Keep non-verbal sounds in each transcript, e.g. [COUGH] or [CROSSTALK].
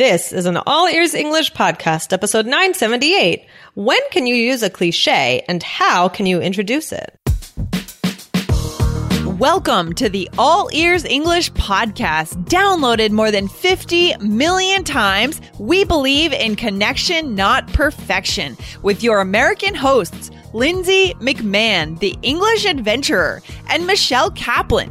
This is an All Ears English podcast, episode 978. When can you use a cliche and how can you introduce it? Welcome to the All Ears English podcast, downloaded more than 50 million times. We believe in connection, not perfection, with your American hosts, Lindsay McMahon, the English adventurer, and Michelle Kaplan,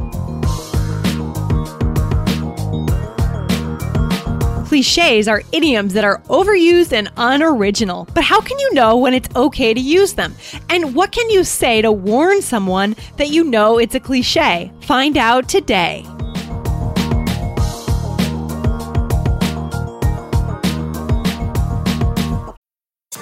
Cliches are idioms that are overused and unoriginal. But how can you know when it's okay to use them? And what can you say to warn someone that you know it's a cliche? Find out today.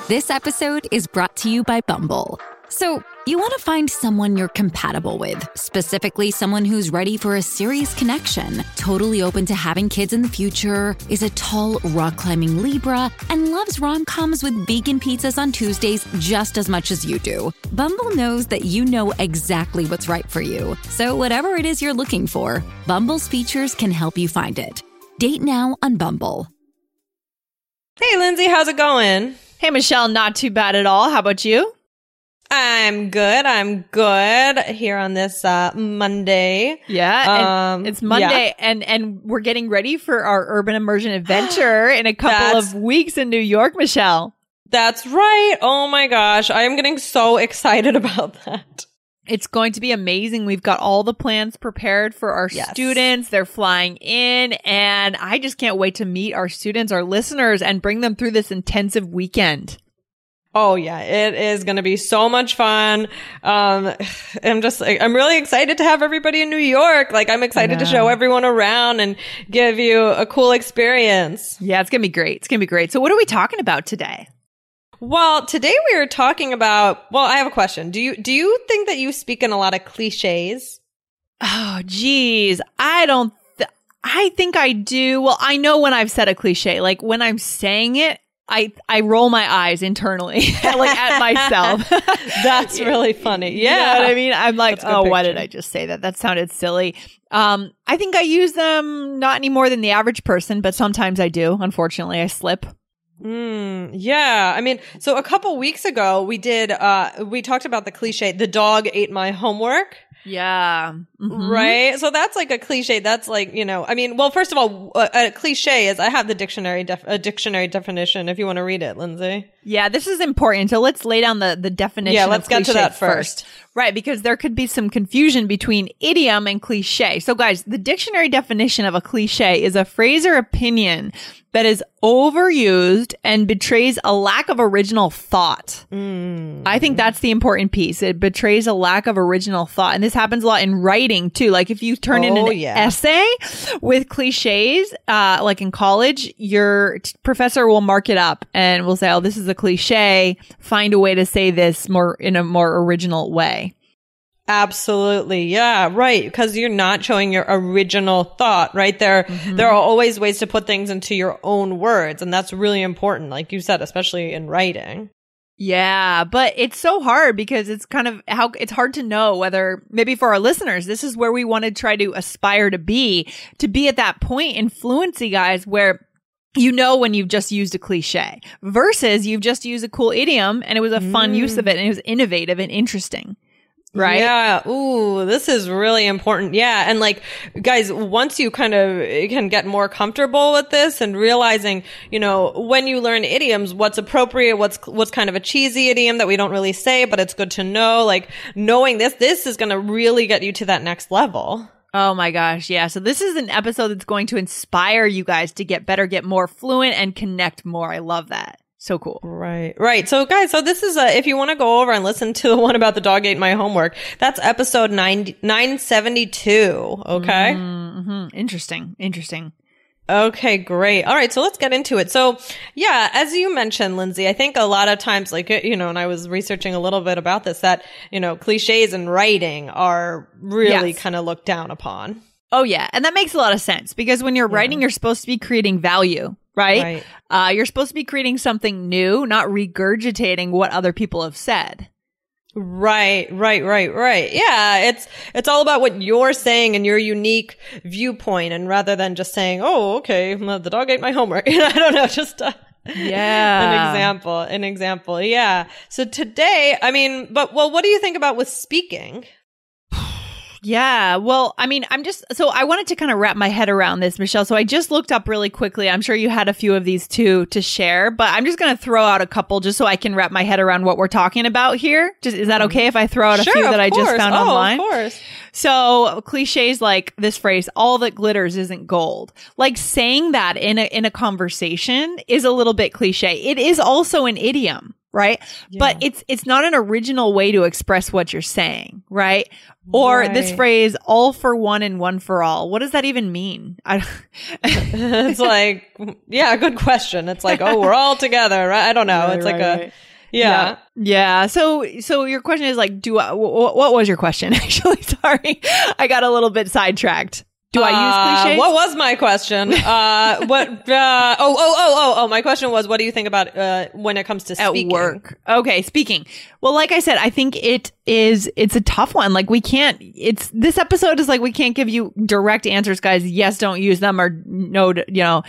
This episode is brought to you by Bumble. So, you want to find someone you're compatible with, specifically someone who's ready for a serious connection, totally open to having kids in the future, is a tall, rock climbing Libra, and loves rom coms with vegan pizzas on Tuesdays just as much as you do. Bumble knows that you know exactly what's right for you. So, whatever it is you're looking for, Bumble's features can help you find it. Date now on Bumble. Hey, Lindsay, how's it going? Hey, Michelle, not too bad at all. How about you? I'm good. I'm good here on this uh, Monday. Yeah, Um, it's Monday, yeah. and and we're getting ready for our urban immersion adventure in a couple of weeks in New York, Michelle. That's right. Oh my gosh. I am getting so [LAUGHS] excited about that. It's going to be amazing. We've got all the plans prepared for our Yes. students. They're flying in, and I just can't wait to meet our students, our listeners, and bring them through this intensive weekend. Oh yeah, it is going to be so much fun. Um, [SIGHS] I'm just, I'm really excited to have everybody in New York. Like I'm excited to show everyone around and give you a cool experience. Yeah, it's gonna be great. It's gonna be great. So, what are we talking about today? Well, today we are talking about, well, I have a question. Do you, do you think that you speak in a lot of cliches? Oh, geez. I don't, th- I think I do. Well, I know when I've said a cliche, like when I'm saying it, I, I roll my eyes internally, [LAUGHS] like at myself. [LAUGHS] That's really funny. You know Yeah. what I mean? I'm like, That's a good oh, why did. I just say that? That sounded silly. Um, I think I use them not any more than the average person, but sometimes I do. Unfortunately, I slip. Mm, yeah. I mean, so a couple weeks ago we did, uh, we talked about the cliche, the dog ate my homework. Yeah. Mhm. Right. So that's like a cliche. That's like, you know, I mean, well, first of all, a, a cliche is I have the dictionary, def- a dictionary definition if you want to read it, Lindsay. Yeah, this is important. So let's lay down the, the definition. Yeah, let's get to that first. Right, because there could be some confusion between idiom and cliche. So guys, the dictionary definition of a cliche is a phrase or opinion that is overused and betrays a lack of original thought. I think that's the important piece. It betrays a lack of original thought. And this happens a lot in writing too. Like if you turn in Oh, an yeah. essay with cliches, uh, like in college, your t- professor will mark it up and will say, Oh, this is a cliche. Find a way to say this more in a more original way. Absolutely. Yeah. Right. Because you're not showing your original thought, right? There, Mm-hmm. there are always ways to put things into your own words. And that's really important. Like you said, especially in writing. Yeah, but it's so hard because it's kind of how it's hard to know whether maybe for our listeners, this is where we want to try to aspire to be, to be at that point in fluency, guys, where you know when you've just used a cliche versus you've just used a cool idiom and it was a fun use of it and it was innovative and interesting. Right? Yeah. Ooh, this is really important. Yeah. And like, guys, once you kind of can get more comfortable with this and realizing, you know, when you learn idioms, what's appropriate, what's, what's kind of a cheesy idiom that we don't really say, but it's good to know, like knowing this, this is going to really get you to that next level. Oh my gosh. Yeah. So this is an episode that's going to inspire you guys to get better, get more fluent and connect more. I love that. So cool. Right, right. So, guys, so this is uh if you want to go over and listen to the one about the dog ate my homework, that's episode 9, 972. Okay. hmm Interesting. Interesting. Okay, great. All right, so let's get into it. So, yeah, as you mentioned, Lindsay, I think a lot of times, like, you know, and I was researching a little bit about this, that, you know, cliches in writing are really Yes. kind of looked down upon. Oh yeah, and that makes a lot of sense because when you're writing, you're supposed to be creating value, right? Right. Uh, you're supposed to be creating something new, not regurgitating what other people have said. Right, right, right, right. Yeah, it's it's all about what you're saying and your unique viewpoint, and rather than just saying, "Oh, okay, well, the dog ate my homework." [LAUGHS] I don't know, just uh, Yeah, an example, an example. Yeah. So today, I mean, but well, what do you think about with speaking? Yeah. Well, I mean, I'm just so I wanted to kind of wrap my head around this, Michelle. So I just looked up really quickly. I'm sure you had a few of these too to share, but I'm just going to throw out a couple just so I can wrap my head around what we're talking about here. Just is that mm-hmm. okay if I throw out a Sure, few of that I just found oh, online? Of course. So cliches like this phrase, all that glitters isn't gold. Like saying that in a in a conversation is a little bit cliche. It is also an idiom, right? But it's it's not an original way to express what you're saying, right? Or this phrase, all for one and one for all. What does that even mean? I, [LAUGHS] it's like, yeah, good question. It's like, oh, we're all together, right? I don't know. Right, it's like right, a, right. yeah. Yeah. So, so your question is like, do I, wh- what was your question? [LAUGHS] Actually, sorry. I got a little bit sidetracked. Do I use Uh, cliches? What was my question? [LAUGHS] Uh, what? Uh, oh, oh, oh, oh, oh. My question was, what do you think about uh, when it comes to at work. Okay, speaking. Well, like I said, I think it is it's a tough one. Like we can't it's this episode is like we can't give you direct answers, guys. Yes, don't use them or no, you know.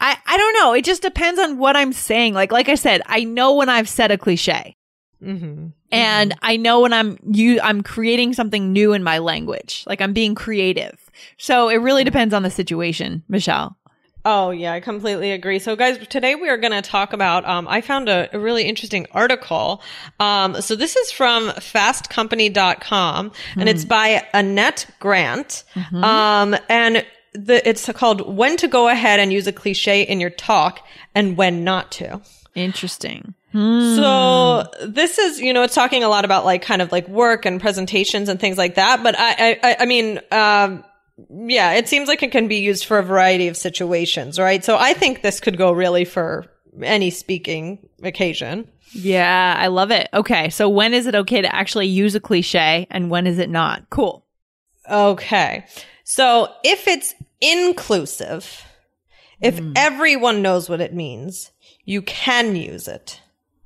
I I don't know. It just depends on what I'm saying. Like like I said, I know when I've said a cliche. Mm-hmm. And I know when I'm you I'm creating something new in my language. Like I'm being creative. So it really depends on the situation, Michelle. Oh yeah, I completely agree. So guys, today we are going to talk about, um, I found a, a really interesting article. Um, so this is from fastcompany.com and it's by Annette Grant. Um, and the, it's called when to go ahead and use a cliche in your talk and when not to. Interesting. So this is, you know, it's talking a lot about like kind of like work and presentations and things like that. But I, I, I- mean, um, yeah, it seems like it can be used for a variety of situations, right? So I think this could go really for any speaking occasion. Yeah, I love it. Okay, so when is it okay to actually use a cliche and when is it not? Cool. Okay. So if it's inclusive, if everyone knows what it means, you can use it.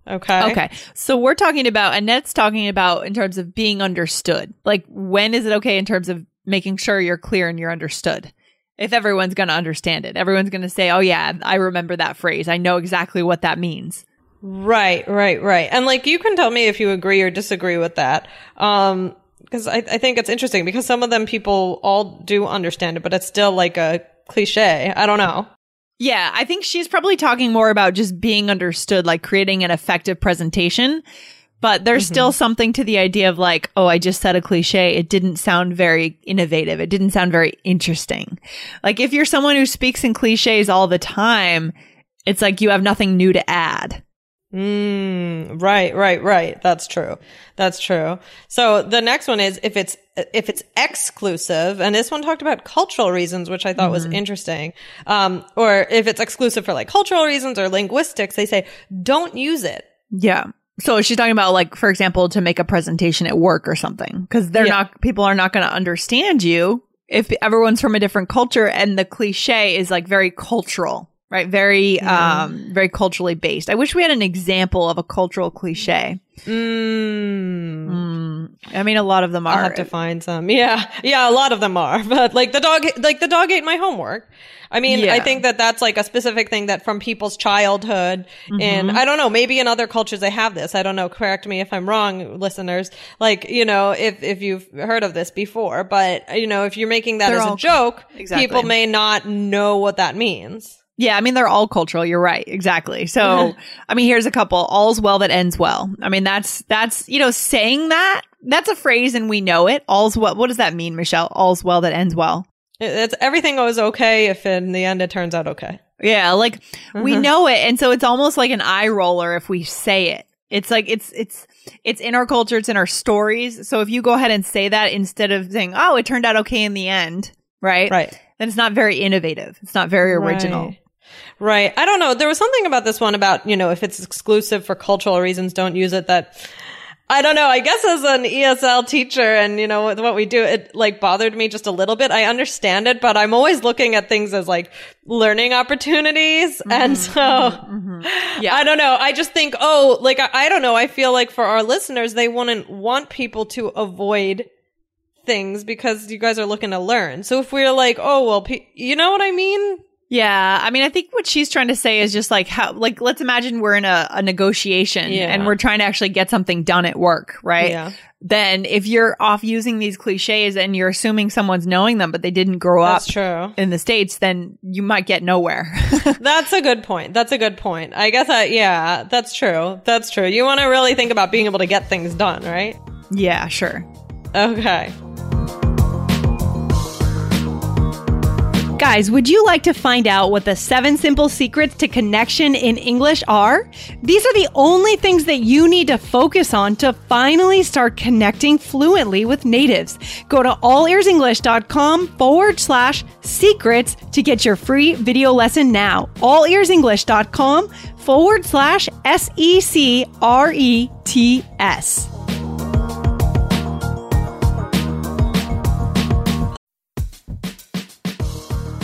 Okay. Okay. So we're talking about, Annette's talking about in terms of being understood. Like, when is it okay in terms of making sure you're clear and you're understood? If everyone's going to understand it, everyone's going to say, oh, yeah, I remember that phrase. I know exactly what that means. Right, right, right. And like you can tell me if you agree or disagree with that. Um, because I, I think it's interesting because some of them people all do understand it, but it's still like a cliche. I don't know. Yeah, I think she's probably talking more about just being understood, like creating an effective presentation. But there's still mm-hmm. something to the idea of like, oh, I just said a cliche. It didn't sound very innovative. It didn't sound very interesting. Like if you're someone who speaks in cliches all the time, it's like you have nothing new to add. Mm, right, right, right. That's true. That's true. So the next one is if it's if it's exclusive, and this one talked about cultural reasons, which I thought was interesting. Um, or if it's exclusive for like cultural reasons or linguistics, they say don't use it. Yeah. So she's talking about like, for example, to make a presentation at work or something, because they're Yeah. not, people are not going to understand you if everyone's from a different culture and the cliche is like very cultural, right? Very, um, very culturally based. I wish we had an example of a cultural cliche. Mm. Mm, I mean, a lot of them are. I'll have to find some. [LAUGHS] Yeah. Yeah, a lot of them are. [LAUGHS] But like the dog like the dog ate my homework. I mean, I think that that's like a specific thing that from people's childhood and Mm-hmm. I don't know, maybe in other cultures they have this. I don't know. Correct me if I'm wrong, listeners. Like, you know, if if you've heard of this before, but you know, if you're making that They're as all- a joke, Exactly. people may not know what that means. Yeah, I mean they're all cultural. You're right, exactly. So, [LAUGHS] I mean, here's a couple. All's well that ends well. I mean, that's that's you know saying that that's a phrase and we know it. All's well. What does that mean, Michelle? All's well that ends well. It- It's everything goes okay if in the end it turns out okay. Yeah, like we mm-hmm. know it, and so it's almost like an eye roller if we say it. It's like it's it's it's in our culture. It's in our stories. So if you go ahead and say that instead of saying, "Oh, it turned out okay in the end," right? Right. Then it's not very innovative. It's not very original. Right. Right. I don't know. There was something about this one about, you know, if it's exclusive for cultural reasons, don't use it that I don't know. I guess as an ESL teacher and you know what we do, it like bothered me just a little bit. I understand it, but I'm always looking at things as like learning opportunities. Mm-hmm, and so mm-hmm, mm-hmm. yeah, I don't know. I just think, oh, like, I, I don't know. I feel like for our listeners, they wouldn't want people to avoid things because you guys are looking to learn. So if we're like, oh, well, pe- you know what I mean? Yeah, I mean, I think what she's trying to say is just like how, like, let's imagine we're in a, a negotiation yeah. and we're trying to actually get something done at work, right? Yeah. Then if you're off using these cliches and you're assuming someone's knowing them, but they didn't grow That's up true. in the States, then you might get nowhere. [LAUGHS] that's a good point. That's a good point. I guess, I, yeah, that's true. That's true. You want to really think about being able to get things done, right? Yeah, sure. Okay. Guys, would you like to find out what the seven simple secrets to connection in English are? These are the only things that you need to focus on to finally start connecting fluently with natives. Go to allearsenglish.com forward slash secrets to get your free video lesson now. Allearsenglish.com forward slash S E C R E T S.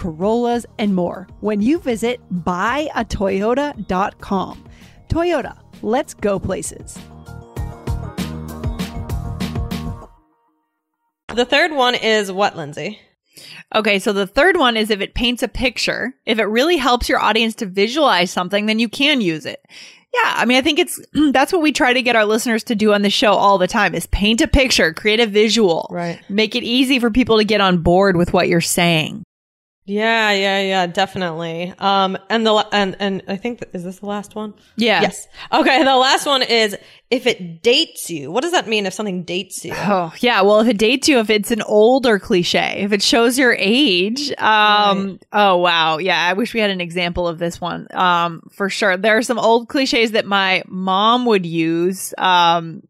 Corollas, and more when you visit buyatoyota.com. Toyota, let's go places. The third one is what, Lindsay? Okay, so the third one is if it paints a picture. If it really helps your audience to visualize something, then you can use it. Yeah, I mean, I think it's [CLEARS THROAT] that's what we try to get our listeners to do on the show all the time is paint a picture, create a visual, right? Make it easy for people to get on board with what you're saying. Yeah, yeah, yeah, definitely. Um, and the and and I think is this the last one? Yeah. Yes. Okay. The last one is if it dates you. What does that mean if something dates you? Oh, yeah. Well, if it dates you, if it's an older cliche, if it shows your age, um, right. oh wow, yeah. I wish we had an example of this one. Um, for sure. There are some old cliches that my mom would use. Um,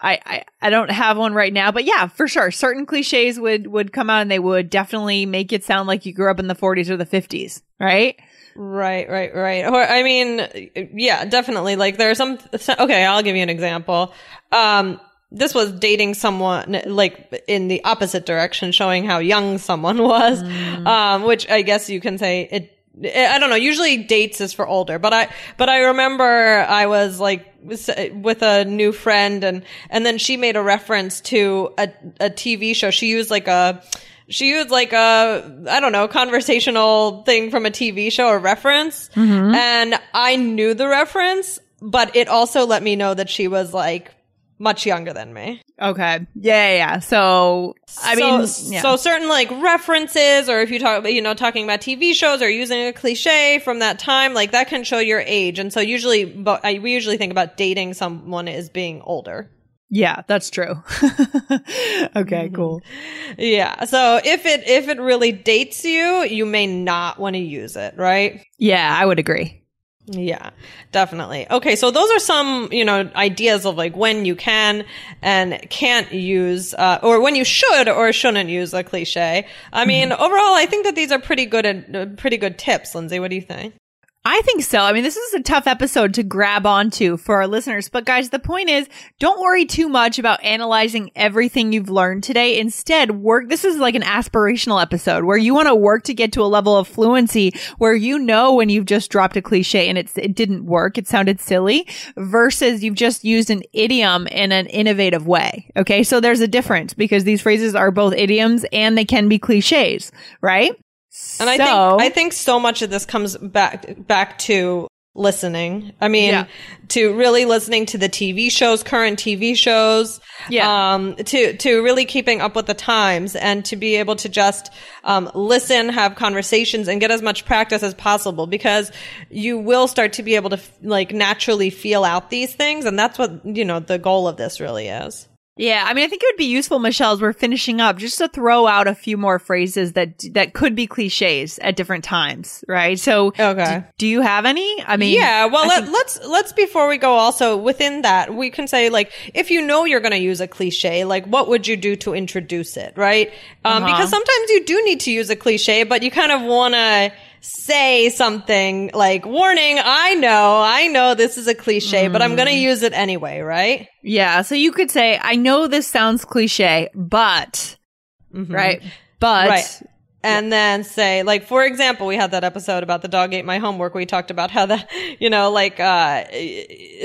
I, I I don't have one right now, but yeah, for sure, certain cliches would would come out and they would definitely make it sound like you grew up in the 40s or the 50s, right? Right, right, right. Or I mean, yeah, definitely. Like there are some. Okay, I'll give you an example. Um, this was dating someone like in the opposite direction, showing how young someone [LAUGHS] was. Mm. Um, which I guess you can say it I don't know. Usually dates is for older, but I, but I remember I was like with a new friend and, and then she made a reference to a, a TV show. She used like a, she used like a, I don't know, conversational thing from a TV show or reference. Mm-hmm. And I knew the reference, but it also let me know that she was like much younger than me. Okay. Yeah, yeah. So, I mean, yeah. so certain like references, or if you talk you know, talking about TV shows or using a cliche from that time, like that can show your age. And so usually, but I, we usually think about dating someone as being older. Yeah, that's true. [LAUGHS] okay, mm-hmm. cool. Yeah. So if it, if it really dates you, you may not want to use it, right? Yeah, I would agree. Yeah, definitely. Okay, so those are some, you know, ideas of like when you can and can't use, uh, or when you should or shouldn't use a cliche. I mean, mm-hmm. overall, I think that these are pretty good, uh, pretty good tips. Lindsay, what do you think? I think so. I mean, this is a tough episode to grab onto for our listeners. But guys, the point is don't worry too much about analyzing everything you've learned today. Instead, work. This is like an aspirational episode where you want to work to get to a level of fluency where you know when you've just dropped a cliche and it's, it didn't work. It sounded silly versus you've just used an idiom in an innovative way. Okay. So there's a difference because these phrases are both idioms and they can be cliches, right? And I So- think I think so much of this comes back back to listening. I mean, Yeah. to really listening to the TV shows, current TV shows. Yeah. Um, to to really keeping up with the times and to be able to just um, listen, have conversations, and get as much practice as possible because you will start to be able to f- like naturally feel out these things, and that's what you know the goal of this really is. Yeah, I mean, I think it would be useful, Michelle, as we're finishing up, just to throw out a few more phrases that that could be cliches at different times, right? So, Okay. d- do you have any? I mean, yeah well I let, think- let's let's before we go also within that we can say like if you know you're going to use a cliche like what would you do to introduce it right um, Uh-huh. because sometimes you do need to use a cliche but you kind of want to say something like warning i know i know this is a cliche but i'm going to Mm. use it anyway right yeah. So you could say, I know this sounds cliche, but right, but Mm-hmm. Right. And then say, like, for example, we had that episode about the dog ate my homework. We talked about how the, [LAUGHS] you know, like, uh,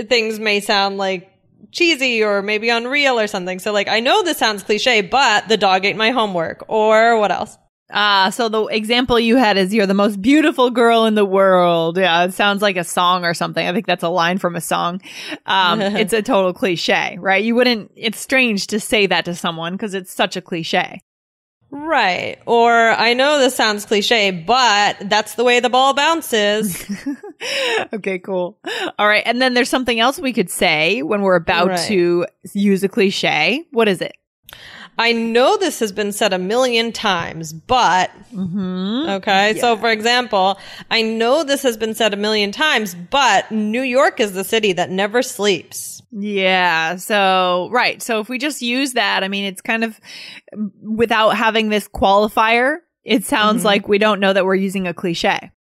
things may sound like cheesy or maybe unreal or something. So like, I know this sounds cliche, but the dog ate my homework or what else? Ah, so the example you had is you're the most beautiful girl in the world. Yeah, it sounds like a song or something. I think that's a line from a song. Um, [LAUGHS] it's a total cliche, right? You wouldn't, it's strange to say that to someone because it's such a cliche. Right. Or I know this sounds cliche, but that's the way the ball bounces. [LAUGHS] okay, cool. All right. And then there's something else we could say when we're about Right. to use a cliche. What is it? I know this has been said a million times, but mm-hmm. okay. So, for example, I know this has been said a million times, but New York is the city that never sleeps. Yeah. So, right. So if we just use that, I mean, it's kind of without having this qualifier, it sounds mm-hmm. like we don't know that we're using a cliche.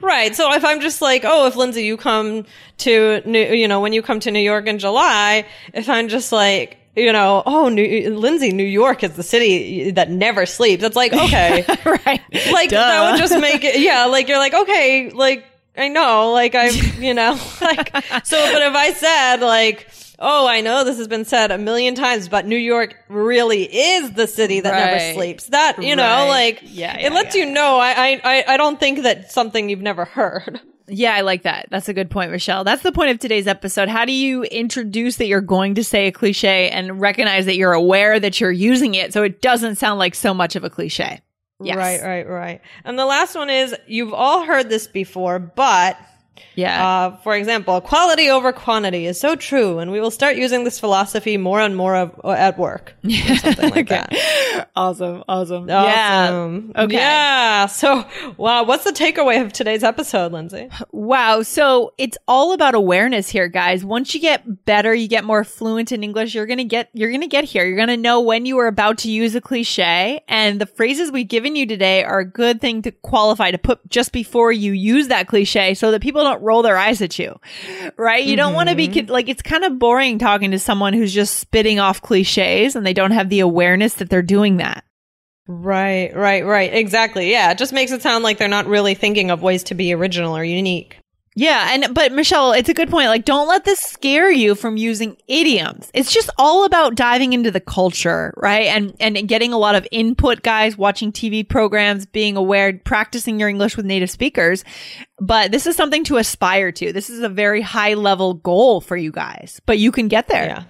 Right. So if I'm just like, oh, if Lindsay, you come to New, you know, when you come to New York in July, if I'm just like, you know, oh, New, Lindsay, New York is the city that never sleeps. It's like, okay. [LAUGHS] right. like that would just make it yeah like you're like okay like i know like i [LAUGHS] you know [LAUGHS] like so but if i said like oh i know this has been said a million times but new york really is the city that Right. never sleeps that you know Right. like Yeah, it lets yeah. you know I, I i i don't think that's something you've never heard Yeah, I like that. That's a good point, Michelle. That's the point of today's episode. How do you introduce that you're going to say a cliche and recognize that you're aware that you're using it so it doesn't sound like so much of a cliche? Yes. right right right and the last one is you've all heard this before but Yeah. Uh, for example, quality over quantity is so true, and we will start using this philosophy more and more of, uh, at work. [LAUGHS] Or something like that. awesome. Awesome. Awesome. Yeah. Okay. Yeah. So, wow, what's the takeaway of today's episode, Lindsay? Wow. So it's all about awareness here, guys. Once you get better, you get more fluent in English, you're going to get, you're going to get here. You're going to know when you are about to use a cliche. And the phrases we've given you today are a good thing to qualify to put just before you use that cliche so that people don't roll their eyes at you. Right? You don't want to be mm-hmm. like, it's kind of boring talking to someone who's just spitting off cliches and they don't have the awareness that they're doing that. Right, right, right. Exactly. Yeah. It just makes it sound like they're not really thinking of ways to be original or unique. Yeah, and but Michelle, it's a good point. Like, don't let this scare you from using idioms. It's just all about diving into the culture, right? And and getting a lot of input, guys. Watching TV programs, being aware, practicing your English with native speakers. But this is something to aspire to. This is a very high level goal for you guys. But you can get there. Yeah.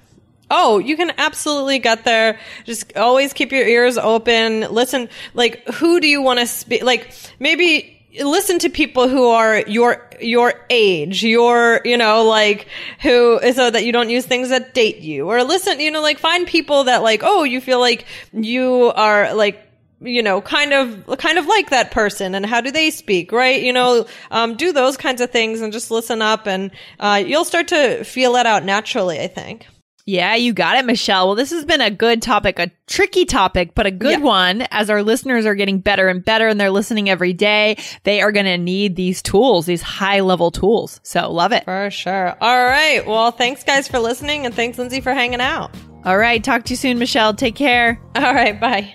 Oh, you can absolutely get there. Just always keep your ears open. Listen, like, who do you want to speak? Like, maybe listen to people who are your, your age, your, you know, like, who, so that you don't use things that date you. Or listen, you know, like, find people that, like, oh, you feel like you are, like, you know, kind of, kind of like that person and how do they speak, right? You know, um, do those kinds of things and just listen up and, uh, you'll start to feel it out naturally, I think. Yeah, you got it, Michelle. Well, this has been a good topic, a tricky topic, but a good Yeah. one. As our listeners are getting better and better and they're listening every day, they are going to need these tools, these high level tools. So love it. For sure. All right. Well, thanks guys for listening and thanks Lindsay for hanging out. All right. Talk to you soon, Michelle. Take care. All right. Bye.